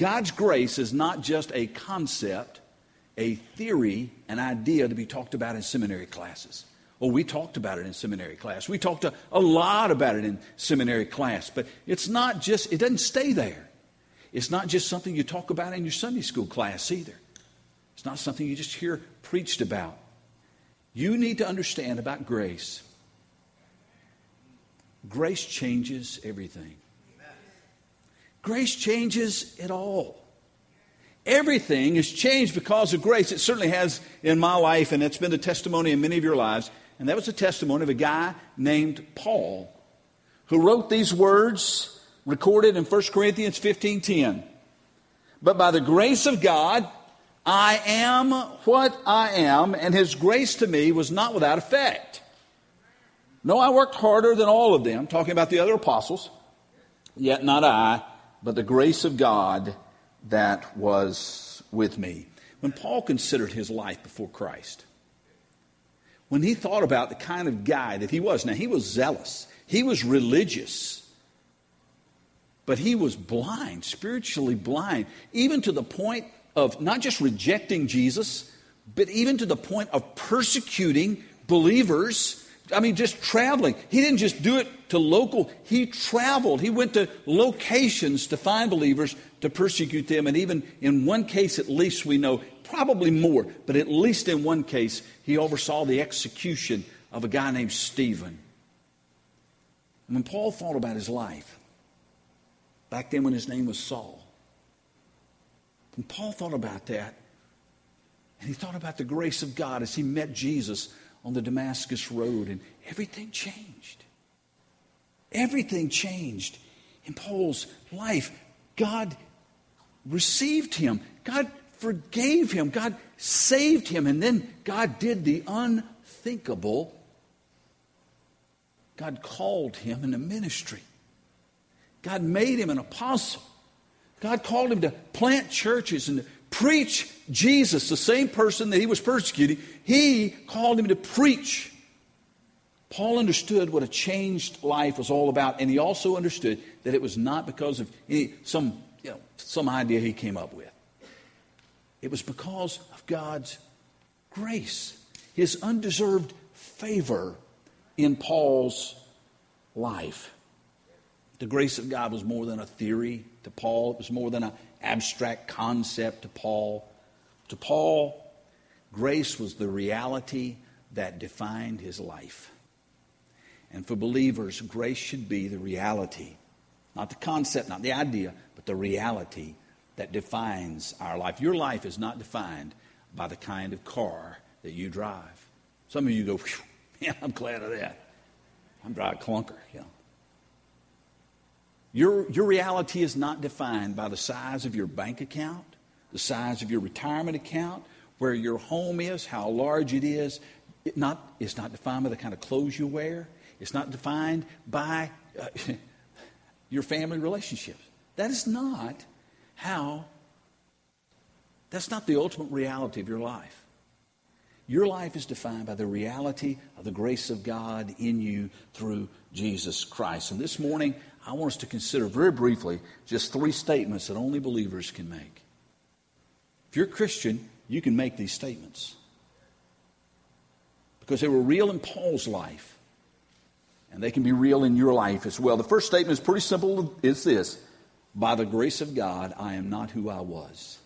God's grace is not just a concept, a theory, an idea to be talked about in seminary classes. Oh, we talked about it in seminary class. We talked a, a lot about it in seminary class, but it's not just, it doesn't stay there. It's not just something you talk about in your Sunday school class either. It's not something you just hear preached about. You need to understand about grace. Grace changes everything. Grace changes it all. Everything is changed because of grace. It certainly has in my life, and it's been the testimony in many of your lives. And that was a testimony of a guy named Paul who wrote these words recorded in 1 Corinthians 15:10. But by the grace of God, I am what I am, and his grace to me was not without effect. No, I worked harder than all of them, talking about the other apostles, yet not I, but the grace of God that was with me. When Paul considered his life before Christ, when he thought about the kind of guy that he was, now he was zealous, he was religious, but he was blind, spiritually blind, even to the point of not just rejecting Jesus, but even to the point of persecuting believers. I mean, just traveling. He didn't just do it to local, he traveled. He went to locations to find believers to persecute them. And even in one case, at least we know, probably more, but at least in one case, he oversaw the execution of a guy named Stephen. And when Paul thought about his life, back then when his name was Saul, when Paul thought about that, and he thought about the grace of God as he met Jesus on the Damascus Road, and everything changed. Everything changed in Paul's life. God received him. God forgave him. God saved him. And then God did the unthinkable. God called him in a ministry. God made him an apostle. God called him to plant churches and to preach Jesus, the same person that he was persecuting. He called him to preach. Paul understood what a changed life was all about, and he also understood that it was not because of any, some, you know, some idea he came up with. It was because of God's grace, his undeserved favor in Paul's life. The grace of God was more than a theory to Paul, it was more than an abstract concept to Paul. To Paul, grace was the reality that defined his life. And for believers, grace should be the reality, not the concept, not the idea, but the reality that defines our life. Your life is not defined by the kind of car that you drive. Some of you go, man, I'm glad of that. I'm driving a clunker, you know. Your, your reality is not defined by the size of your bank account, the size of your retirement account, where your home is, how large it is. It not, it's not defined by the kind of clothes you wear. It's not defined by uh, your family relationships. That is not how, that's not the ultimate reality of your life. Your life is defined by the reality of the grace of God in you through Jesus Christ. And this morning, I want us to consider very briefly just three statements that only believers can make. If you're a Christian, you can make these statements because they were real in Paul's life, and they can be real in your life as well. The first statement is pretty simple it's this By the grace of God, I am not who I was.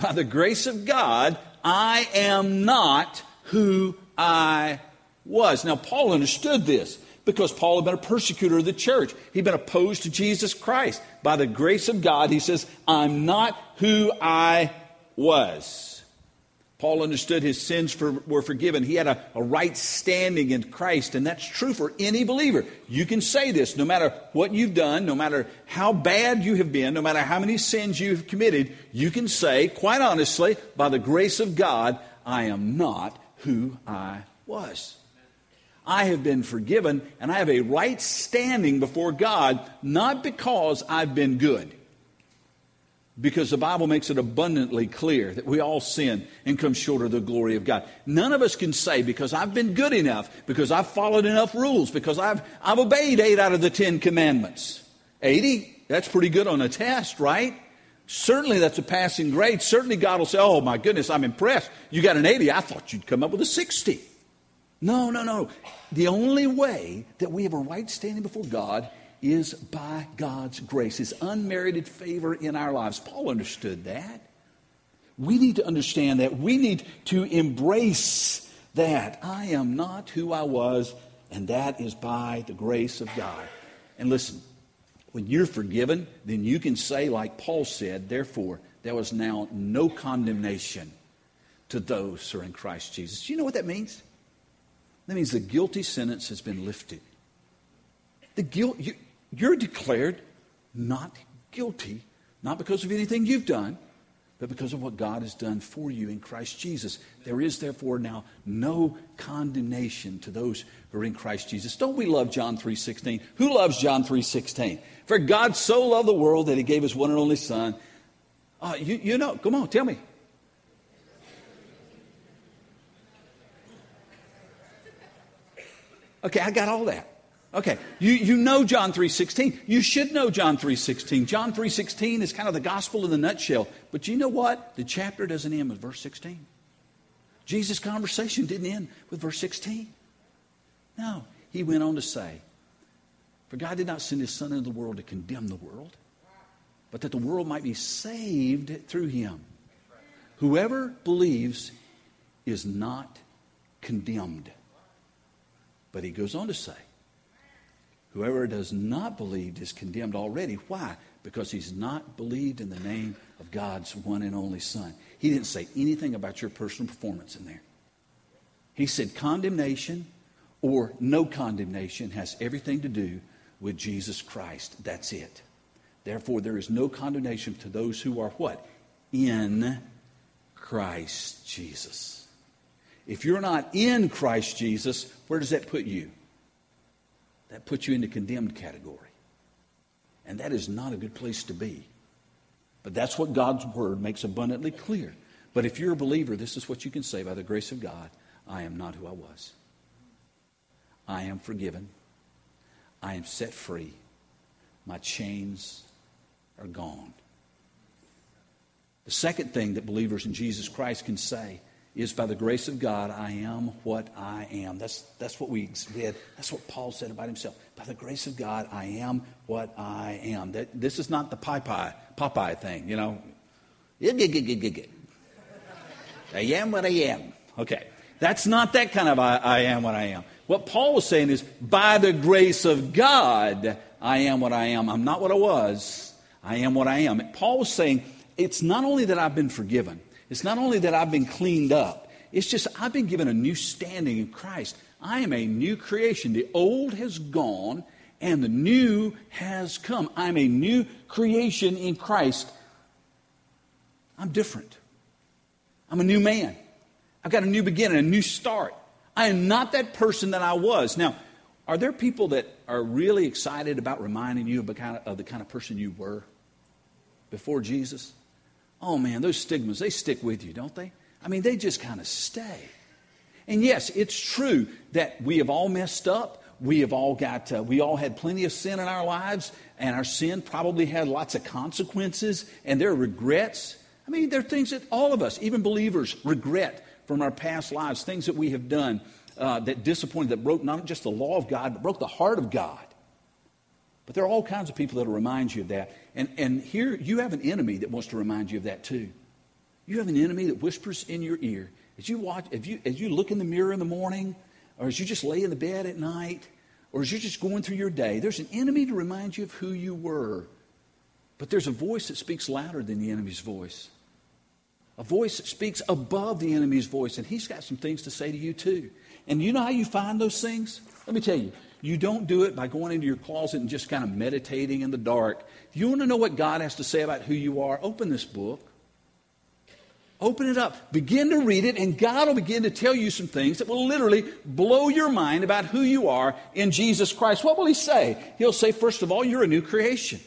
By the grace of God, I am not who I was. Now, Paul understood this because Paul had been a persecutor of the church. He'd been opposed to Jesus Christ. By the grace of God, he says, I'm not who I was. Paul understood his sins for, were forgiven. He had a, a right standing in Christ, and that's true for any believer. You can say this no matter what you've done, no matter how bad you have been, no matter how many sins you've committed, you can say, quite honestly, by the grace of God, I am not who I was. I have been forgiven, and I have a right standing before God, not because I've been good because the Bible makes it abundantly clear that we all sin and come short of the glory of God. None of us can say, because I've been good enough, because I've followed enough rules, because I've, I've obeyed eight out of the Ten Commandments. 80, That's pretty good on a test, right? Certainly that's a passing grade. Certainly God will say, Oh my goodness, I'm impressed. You got an 80. I thought you'd come up with a 60. No, no, no. The only way that we have a right standing before God is by God's grace, His unmerited favor in our lives. Paul understood that. We need to understand that. We need to embrace that. I am not who I was, and that is by the grace of God. And listen, when you're forgiven, then you can say, like Paul said, therefore, there was now no condemnation to those who are in Christ Jesus. Do you know what that means? That means the guilty sentence has been lifted. The guilt, you, you're declared not guilty, not because of anything you've done, but because of what God has done for you in Christ Jesus. There is therefore now no condemnation to those who are in Christ Jesus. Don't we love John 3:16? Who loves John 3:16? For God so loved the world that he gave his one and only son. Uh, you, you know, come on, tell me. Okay, I got all that. Okay, you, you know John 3.16. You should know John 3.16. John 3.16 is kind of the gospel in the nutshell. But you know what? The chapter doesn't end with verse 16. Jesus' conversation didn't end with verse 16. No, he went on to say, For God did not send his Son into the world to condemn the world, but that the world might be saved through him. Whoever believes is not condemned. But he goes on to say, Whoever does not believe is condemned already. Why? Because he's not believed in the name of God's one and only Son. He didn't say anything about your personal performance in there. He said condemnation or no condemnation has everything to do with Jesus Christ. That's it. Therefore, there is no condemnation to those who are what? In Christ Jesus. If you're not in Christ Jesus, where does that put you? that puts you in the condemned category. And that is not a good place to be. But that's what God's word makes abundantly clear. But if you're a believer, this is what you can say by the grace of God I am not who I was. I am forgiven. I am set free. My chains are gone. The second thing that believers in Jesus Christ can say is by the grace of God, I am what I am. That's, that's what we did. That's what Paul said about himself. By the grace of God, I am what I am. That, this is not the Popeye, Popeye thing, you know. I am what I am. Okay. That's not that kind of I, I am what I am. What Paul was saying is, by the grace of God, I am what I am. I'm not what I was. I am what I am. Paul was saying, it's not only that I've been forgiven, it's not only that I've been cleaned up, it's just I've been given a new standing in Christ. I am a new creation. The old has gone and the new has come. I'm a new creation in Christ. I'm different. I'm a new man. I've got a new beginning, a new start. I am not that person that I was. Now, are there people that are really excited about reminding you of the kind of, of, the kind of person you were before Jesus? Oh man, those stigmas, they stick with you, don't they? I mean, they just kind of stay. And yes, it's true that we have all messed up. We have all got, uh, we all had plenty of sin in our lives, and our sin probably had lots of consequences, and there are regrets. I mean, there are things that all of us, even believers, regret from our past lives, things that we have done uh, that disappointed, that broke not just the law of God, but broke the heart of God. But there are all kinds of people that will remind you of that. And, and here you have an enemy that wants to remind you of that too. You have an enemy that whispers in your ear. As you watch, if you, as you look in the mirror in the morning, or as you just lay in the bed at night, or as you're just going through your day, there's an enemy to remind you of who you were. But there's a voice that speaks louder than the enemy's voice. A voice that speaks above the enemy's voice, and he's got some things to say to you too. And you know how you find those things? Let me tell you. You don't do it by going into your closet and just kind of meditating in the dark. If you want to know what God has to say about who you are, open this book. Open it up. Begin to read it, and God will begin to tell you some things that will literally blow your mind about who you are in Jesus Christ. What will He say? He'll say, first of all, you're a new creation.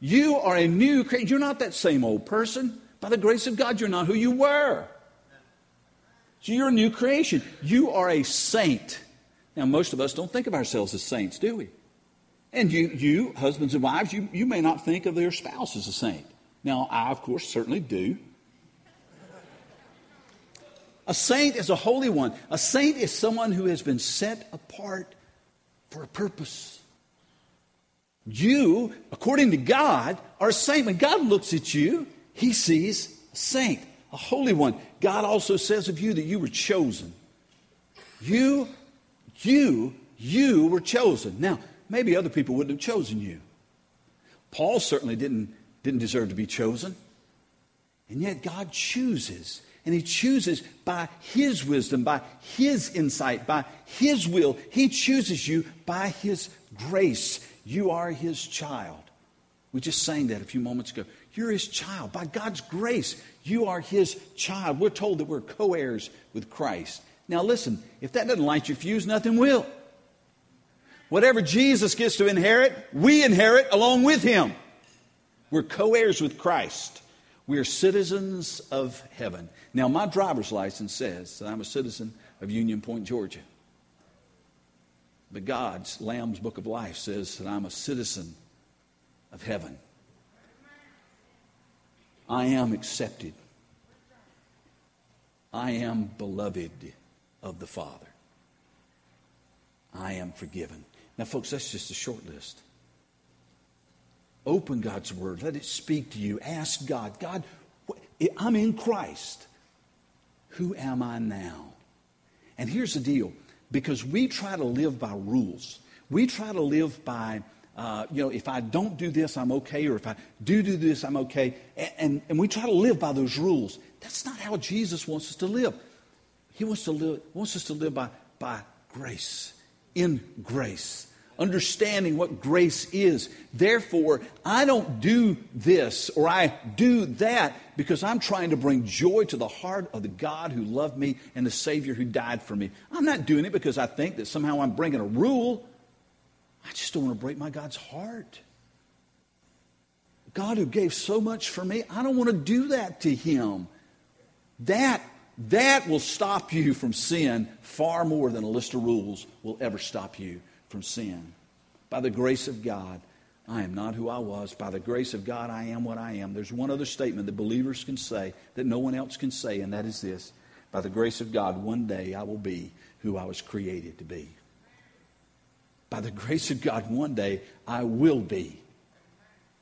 You are a new creation. You're not that same old person. By the grace of God, you're not who you were. So you're a new creation. You are a saint. Now, most of us don't think of ourselves as saints, do we? And you, you, husbands and wives, you, you may not think of your spouse as a saint. Now, I, of course, certainly do. A saint is a holy one. A saint is someone who has been set apart for a purpose. You, according to God, are a saint. When God looks at you, he sees a saint, a holy one. God also says of you that you were chosen. You, you, you were chosen. Now, maybe other people wouldn't have chosen you. Paul certainly didn't, didn't deserve to be chosen. And yet God chooses. And He chooses by His wisdom, by His insight, by His will. He chooses you by His grace. You are His child. We just sang that a few moments ago. You're His child. By God's grace, you are His child. We're told that we're co heirs with Christ. Now, listen, if that doesn't light your fuse, nothing will. Whatever Jesus gets to inherit, we inherit along with him. We're co heirs with Christ. We are citizens of heaven. Now, my driver's license says that I'm a citizen of Union Point, Georgia. But God's Lamb's Book of Life says that I'm a citizen of heaven. I am accepted. I am beloved of the Father. I am forgiven. Now, folks, that's just a short list. Open God's Word. Let it speak to you. Ask God, God, I'm in Christ. Who am I now? And here's the deal because we try to live by rules, we try to live by. Uh, you know, if I don't do this, I'm okay, or if I do do this, I'm okay. And, and, and we try to live by those rules. That's not how Jesus wants us to live. He wants, to live, wants us to live by, by grace, in grace understanding what grace is. Therefore, I don't do this or I do that because I'm trying to bring joy to the heart of the God who loved me and the Savior who died for me. I'm not doing it because I think that somehow I'm bringing a rule. I just don't want to break my God's heart. God who gave so much for me, I don't want to do that to him. That that will stop you from sin far more than a list of rules will ever stop you from sin. By the grace of God, I am not who I was. By the grace of God, I am what I am. There's one other statement that believers can say that no one else can say, and that is this By the grace of God, one day I will be who I was created to be. By the grace of God, one day I will be.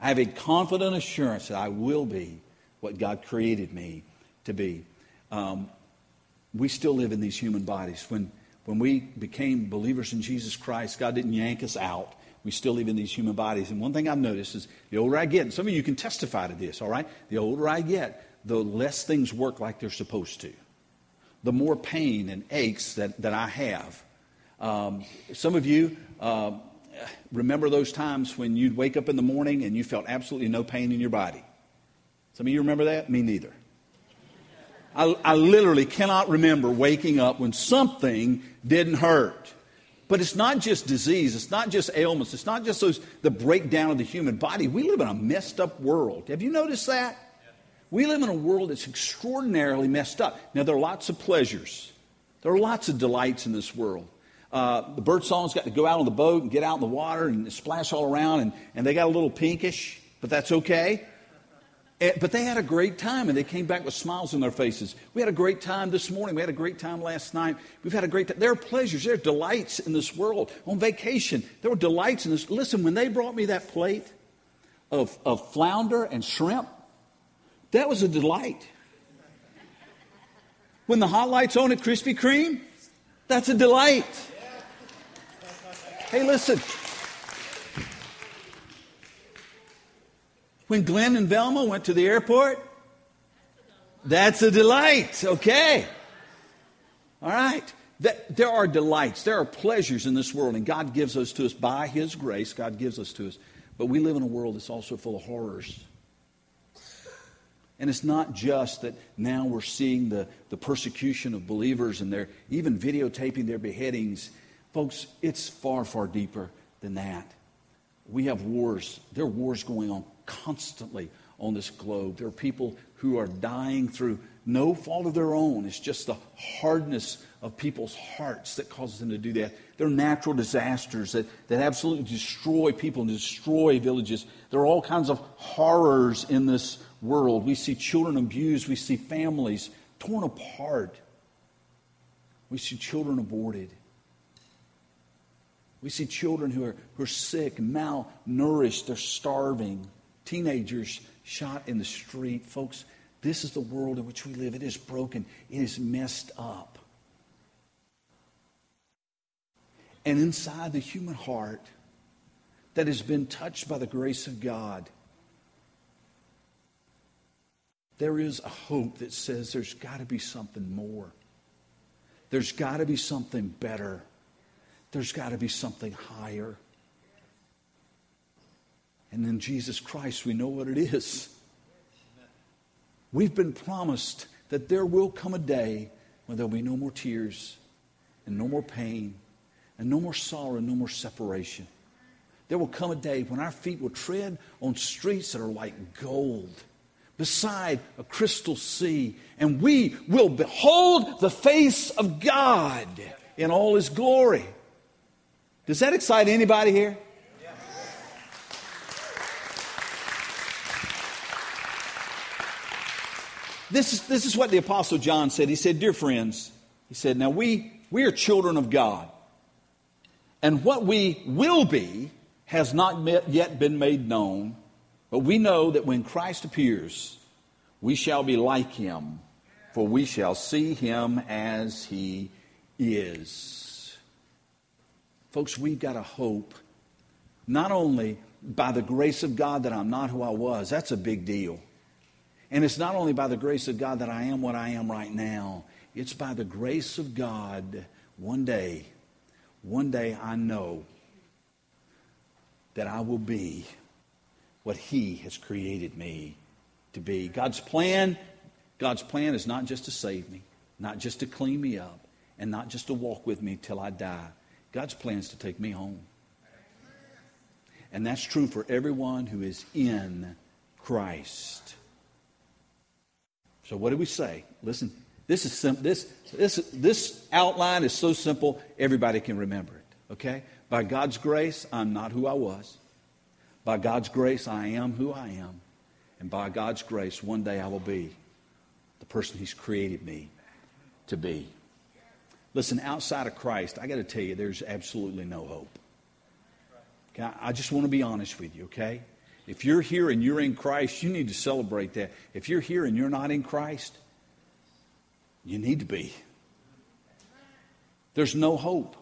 I have a confident assurance that I will be what God created me to be. Um, we still live in these human bodies. When when we became believers in Jesus Christ, God didn't yank us out. We still live in these human bodies. And one thing I've noticed is the older I get, and some of you can testify to this, all right? The older I get, the less things work like they're supposed to. The more pain and aches that, that I have. Um, some of you um, remember those times when you'd wake up in the morning and you felt absolutely no pain in your body. Some of you remember that? Me neither. I, I literally cannot remember waking up when something didn't hurt. But it's not just disease, it's not just ailments, it's not just those the breakdown of the human body. We live in a messed up world. Have you noticed that? We live in a world that's extraordinarily messed up. Now there are lots of pleasures. There are lots of delights in this world. Uh, the bird songs got to go out on the boat and get out in the water and splash all around, and, and they got a little pinkish, but that's okay. Eh, but they had a great time and they came back with smiles on their faces. We had a great time this morning. We had a great time last night. We've had a great time. There are pleasures, there are delights in this world. On vacation, there were delights in this. Listen, when they brought me that plate of, of flounder and shrimp, that was a delight. When the hot lights on at Krispy Kreme, that's a delight. Hey, listen. When Glenn and Velma went to the airport, that's a delight. Okay. All right. That, there are delights, there are pleasures in this world, and God gives those to us by His grace. God gives us to us. But we live in a world that's also full of horrors. And it's not just that now we're seeing the, the persecution of believers and they're even videotaping their beheadings. Folks, it's far, far deeper than that. We have wars. There are wars going on constantly on this globe. There are people who are dying through no fault of their own. It's just the hardness of people's hearts that causes them to do that. There are natural disasters that, that absolutely destroy people and destroy villages. There are all kinds of horrors in this world. We see children abused, we see families torn apart, we see children aborted. We see children who are, who are sick, malnourished, they're starving, teenagers shot in the street. Folks, this is the world in which we live. It is broken, it is messed up. And inside the human heart that has been touched by the grace of God, there is a hope that says there's got to be something more. There's got to be something better. There's got to be something higher. And in Jesus Christ, we know what it is. We've been promised that there will come a day when there'll be no more tears and no more pain and no more sorrow and no more separation. There will come a day when our feet will tread on streets that are like gold beside a crystal sea, and we will behold the face of God in all his glory. Does that excite anybody here? This is, this is what the Apostle John said. He said, Dear friends, he said, Now we, we are children of God. And what we will be has not yet been made known, but we know that when Christ appears, we shall be like him, for we shall see him as he is. Folks, we've got a hope, not only by the grace of God that I'm not who I was, that's a big deal. And it's not only by the grace of God that I am what I am right now, it's by the grace of God one day, one day I know that I will be what He has created me to be. God's plan, God's plan is not just to save me, not just to clean me up, and not just to walk with me till I die. God's plan is to take me home. And that's true for everyone who is in Christ. So what do we say? Listen, this is sim- this this this outline is so simple everybody can remember it. Okay? By God's grace, I'm not who I was. By God's grace, I am who I am. And by God's grace, one day I will be the person He's created me to be. Listen, outside of Christ, I got to tell you, there's absolutely no hope. Okay? I just want to be honest with you, okay? If you're here and you're in Christ, you need to celebrate that. If you're here and you're not in Christ, you need to be. There's no hope.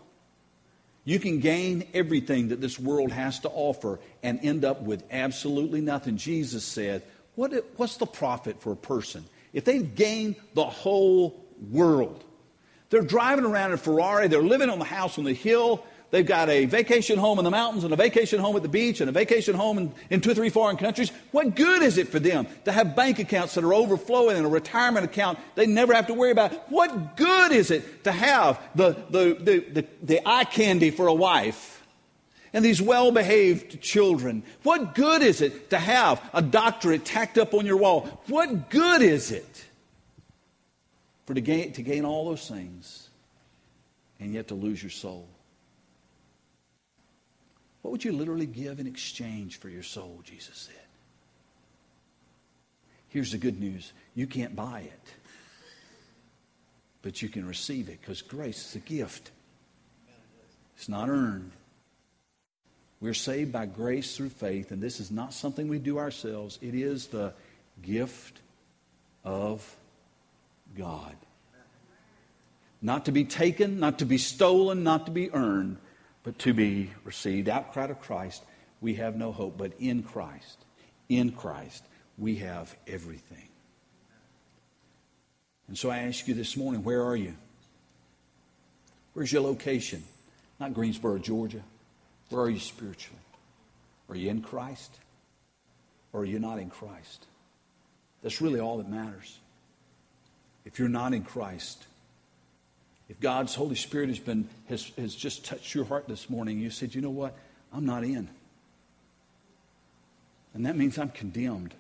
You can gain everything that this world has to offer and end up with absolutely nothing. Jesus said, what, What's the profit for a person? If they've gained the whole world, they're driving around in a Ferrari, they're living on the house on the hill, They've got a vacation home in the mountains and a vacation home at the beach and a vacation home in, in two or three foreign countries. What good is it for them to have bank accounts that are overflowing and a retirement account they never have to worry about? What good is it to have the, the, the, the, the eye candy for a wife? and these well behaved children. What good is it to have a doctorate tacked up on your wall? What good is it for to gain, to gain all those things and yet to lose your soul? What would you literally give in exchange for your soul? Jesus said. Here's the good news you can't buy it, but you can receive it because grace is a gift, it's not earned. We're saved by grace through faith, and this is not something we do ourselves. It is the gift of God. Not to be taken, not to be stolen, not to be earned, but to be received. Outside of Christ, we have no hope. But in Christ, in Christ, we have everything. And so I ask you this morning, where are you? Where's your location? Not Greensboro, Georgia. Where are you spiritually? Are you in Christ? Or are you not in Christ? That's really all that matters. If you're not in Christ, if God's Holy Spirit has, been, has, has just touched your heart this morning, you said, you know what? I'm not in. And that means I'm condemned.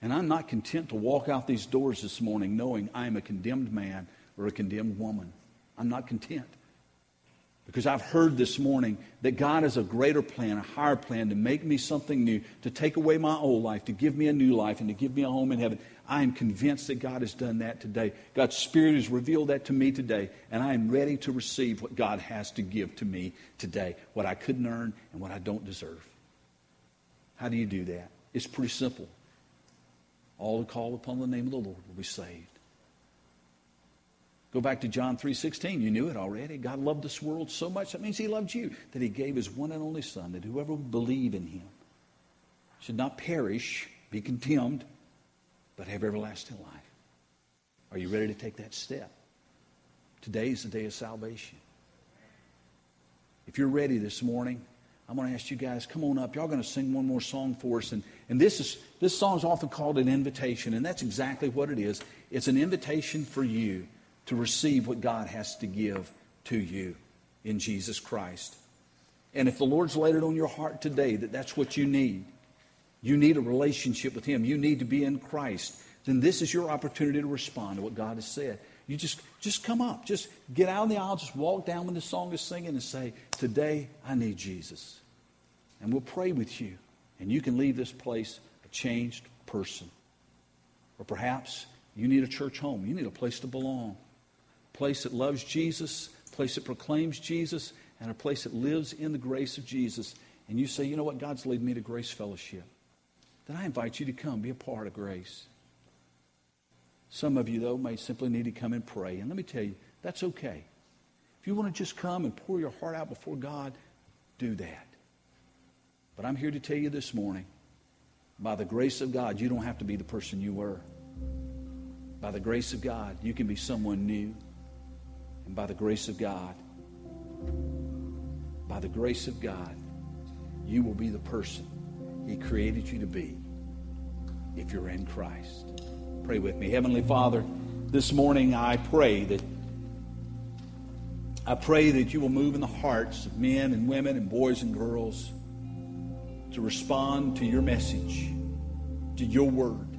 And I'm not content to walk out these doors this morning knowing I am a condemned man or a condemned woman. I'm not content. Because I've heard this morning that God has a greater plan, a higher plan to make me something new, to take away my old life, to give me a new life, and to give me a home in heaven. I am convinced that God has done that today. God's Spirit has revealed that to me today, and I am ready to receive what God has to give to me today, what I couldn't earn and what I don't deserve. How do you do that? It's pretty simple. All who call upon the name of the Lord will be saved. Go back to John 3:16. You knew it already. God loved this world so much. That means he loved you. That he gave his one and only son that whoever would believe in him should not perish, be condemned, but have everlasting life. Are you ready to take that step? Today is the day of salvation. If you're ready this morning, I'm going to ask you guys, come on up. Y'all going to sing one more song for us. And, and this, is, this song is often called an invitation, and that's exactly what it is. It's an invitation for you to receive what God has to give to you in Jesus Christ. And if the Lord's laid it on your heart today that that's what you need, you need a relationship with Him, you need to be in Christ, then this is your opportunity to respond to what God has said. You just, just come up. Just get out in the aisle. Just walk down when the song is singing and say, Today I need Jesus. And we'll pray with you. And you can leave this place a changed person. Or perhaps you need a church home. You need a place to belong. A place that loves Jesus, a place that proclaims Jesus, and a place that lives in the grace of Jesus. And you say, you know what? God's leading me to Grace Fellowship. Then I invite you to come, be a part of Grace. Some of you, though, may simply need to come and pray. And let me tell you, that's okay. If you want to just come and pour your heart out before God, do that. But I'm here to tell you this morning by the grace of God, you don't have to be the person you were. By the grace of God, you can be someone new. And by the grace of God, by the grace of God, you will be the person He created you to be if you're in Christ. Pray with me. Heavenly Father, this morning I pray that I pray that you will move in the hearts of men and women and boys and girls to respond to your message, to your word,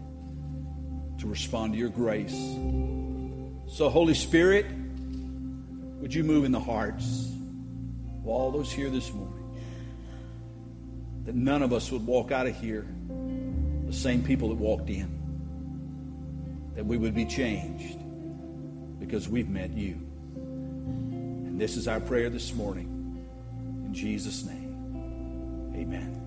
to respond to your grace. So, Holy Spirit, would you move in the hearts of all those here this morning? That none of us would walk out of here the same people that walked in that we would be changed because we've met you. And this is our prayer this morning. In Jesus' name, amen.